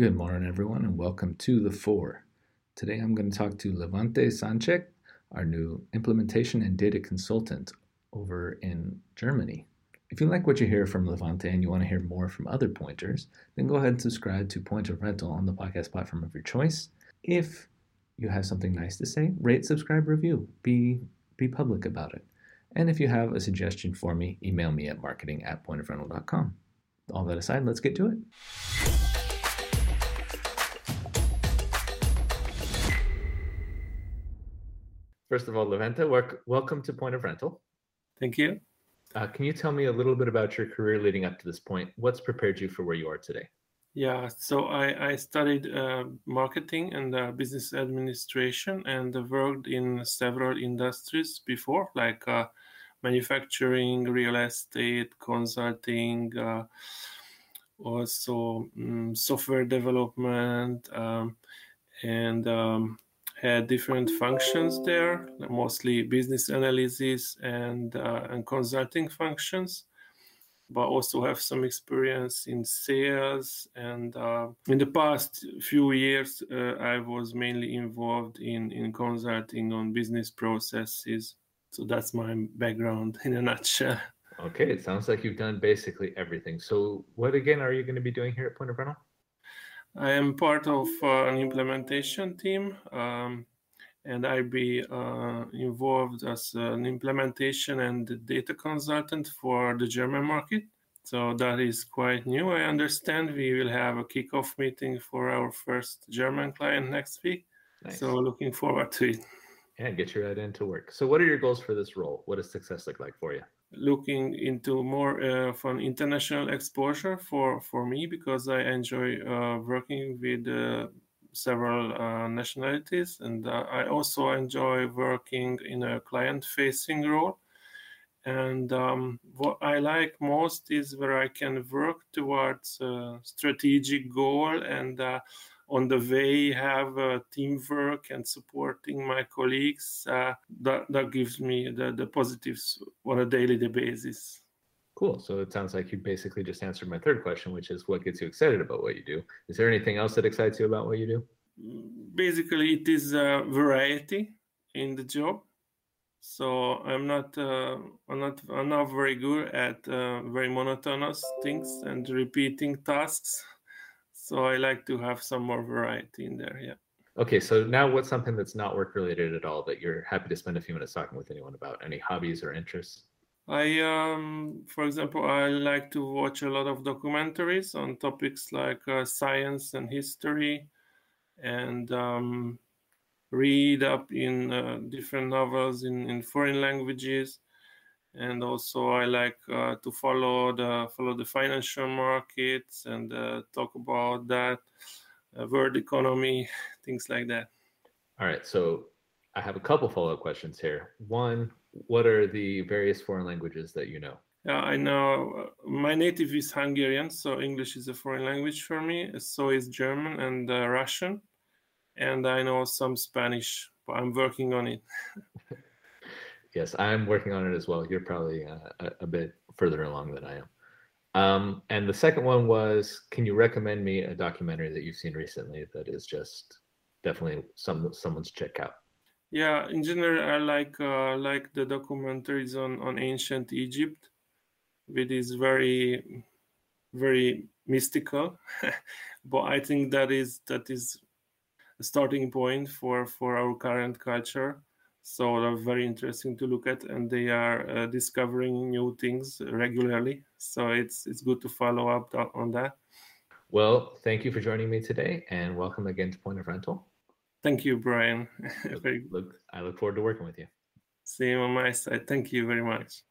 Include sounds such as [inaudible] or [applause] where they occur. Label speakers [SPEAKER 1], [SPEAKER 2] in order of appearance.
[SPEAKER 1] Good morning, everyone, and welcome to The Four. Today I'm going to talk to Levente Szancsik, our new implementation and data consultant over in Germany. If you like what you hear from Levente and you want to hear more from other pointers, then go ahead and subscribe to Point of Rental on the podcast platform of your choice. If you have something nice to say, rate, subscribe, review. Be be public about it. And if you have a suggestion for me, email me at marketing at pointofrental.com. All that aside, let's get to it. First of all, Levente, welcome to Point of Rental.
[SPEAKER 2] Thank you.
[SPEAKER 1] Uh, can you tell me a little bit about your career leading up to this point? What's prepared you for where you are today?
[SPEAKER 2] Yeah, so I, I studied uh, marketing and uh, business administration and worked in several industries before, like uh, manufacturing, real estate, consulting, uh, also um, software development, um, and um, had different functions there, mostly business analysis and uh, and consulting functions, but also have some experience in sales. And uh, in the past few years, uh, I was mainly involved in in consulting on business processes. So that's my background in a nutshell.
[SPEAKER 1] Okay, it sounds like you've done basically everything. So, what again are you going to be doing here at Point of Rental?
[SPEAKER 2] I am part of uh, an implementation team, um, and I'll be uh, involved as an implementation and data consultant for the German market. So that is quite new. I understand we will have a kickoff meeting for our first German client next week. Nice. So looking forward to it.
[SPEAKER 1] Yeah, get your head into work. So, what are your goals for this role? What does success look like for you?
[SPEAKER 2] looking into more uh, international exposure for, for me because I enjoy uh, working with uh, several uh, nationalities and uh, I also enjoy working in a client facing role. And um, what I like most is where I can work towards a strategic goal and uh, on the way have uh, teamwork and supporting my colleagues uh, that, that gives me the, the positives on a daily basis.
[SPEAKER 1] Cool. So it sounds like you basically just answered my third question which is what gets you excited about what you do? Is there anything else that excites you about what you do?
[SPEAKER 2] Basically it is a variety in the job. So i'm not uh, i'm not i'm not very good at uh, very monotonous things and repeating tasks so I like to have some more variety in there. Yeah.
[SPEAKER 1] Okay, so now what's something that's not work related at all that you're happy to spend a few minutes talking with anyone about? Any hobbies or interests?
[SPEAKER 2] I, um, for example, I like to watch a lot of documentaries on topics like uh, science and history, and um, read up in uh, different novels in, in foreign languages and also I like uh, to follow the follow the financial markets and uh, talk about that uh, world economy, [laughs] things like that.
[SPEAKER 1] All right, so I have a couple follow up questions here. One, what are the various foreign languages that you know?
[SPEAKER 2] Yeah, I know. Uh, my native is Hungarian, so English is a foreign language for me. So is German and uh, Russian, and I know some Spanish, but I'm working on it. [laughs]
[SPEAKER 1] yes, I'm working on it as well. You're probably uh, a, a, bit further along than I am. Um, and the second one was, can you recommend me a documentary that you've seen recently that is just definitely some someone's check out?
[SPEAKER 2] Yeah, in general, I like uh, like the documentaries on on ancient Egypt, which is very very mystical, [laughs] but I think that is that is a starting point for for our current culture so they're very interesting to look at and they are uh, discovering new things regularly. So it's it's good to follow up on that.
[SPEAKER 1] Well thank you for joining me today and welcome again to point of rental.
[SPEAKER 2] Thank you brian. [laughs]
[SPEAKER 1] Look, look, i look forward to working with you.
[SPEAKER 2] Same on my side. Thank you very much